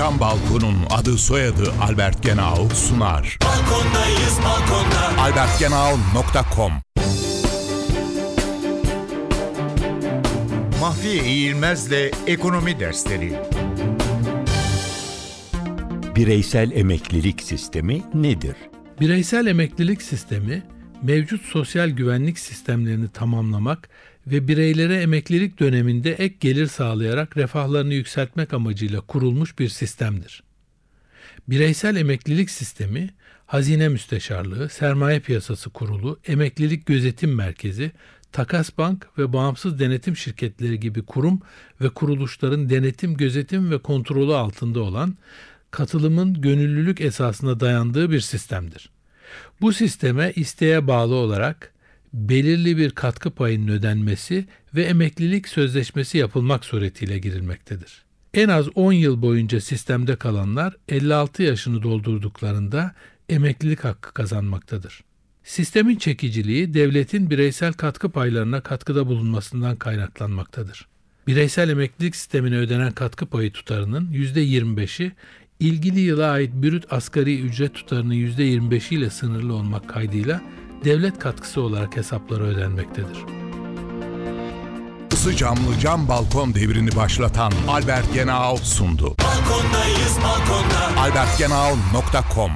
Cam Balkon'un adı soyadı Albert Genau sunar. Balkondayız balkonda. albertgenau.com Mahfiye İğilmez'le Ekonomi Dersleri Bireysel emeklilik sistemi nedir? Bireysel emeklilik sistemi, mevcut sosyal güvenlik sistemlerini tamamlamak ve bireylere emeklilik döneminde ek gelir sağlayarak refahlarını yükseltmek amacıyla kurulmuş bir sistemdir. Bireysel emeklilik sistemi, Hazine Müsteşarlığı, Sermaye Piyasası Kurulu, Emeklilik Gözetim Merkezi, Takas Bank ve bağımsız denetim şirketleri gibi kurum ve kuruluşların denetim, gözetim ve kontrolü altında olan katılımın gönüllülük esasına dayandığı bir sistemdir. Bu sisteme isteğe bağlı olarak belirli bir katkı payının ödenmesi ve emeklilik sözleşmesi yapılmak suretiyle girilmektedir. En az 10 yıl boyunca sistemde kalanlar 56 yaşını doldurduklarında emeklilik hakkı kazanmaktadır. Sistemin çekiciliği devletin bireysel katkı paylarına katkıda bulunmasından kaynaklanmaktadır. Bireysel emeklilik sistemine ödenen katkı payı tutarının %25'i ilgili yıla ait brüt asgari ücret tutarının %25'i ile sınırlı olmak kaydıyla devlet katkısı olarak hesaplara ödenmektedir. Isı camlı cam balkon devrini başlatan Albert Genau sundu. Balkondayız balkonda. albertgenau.com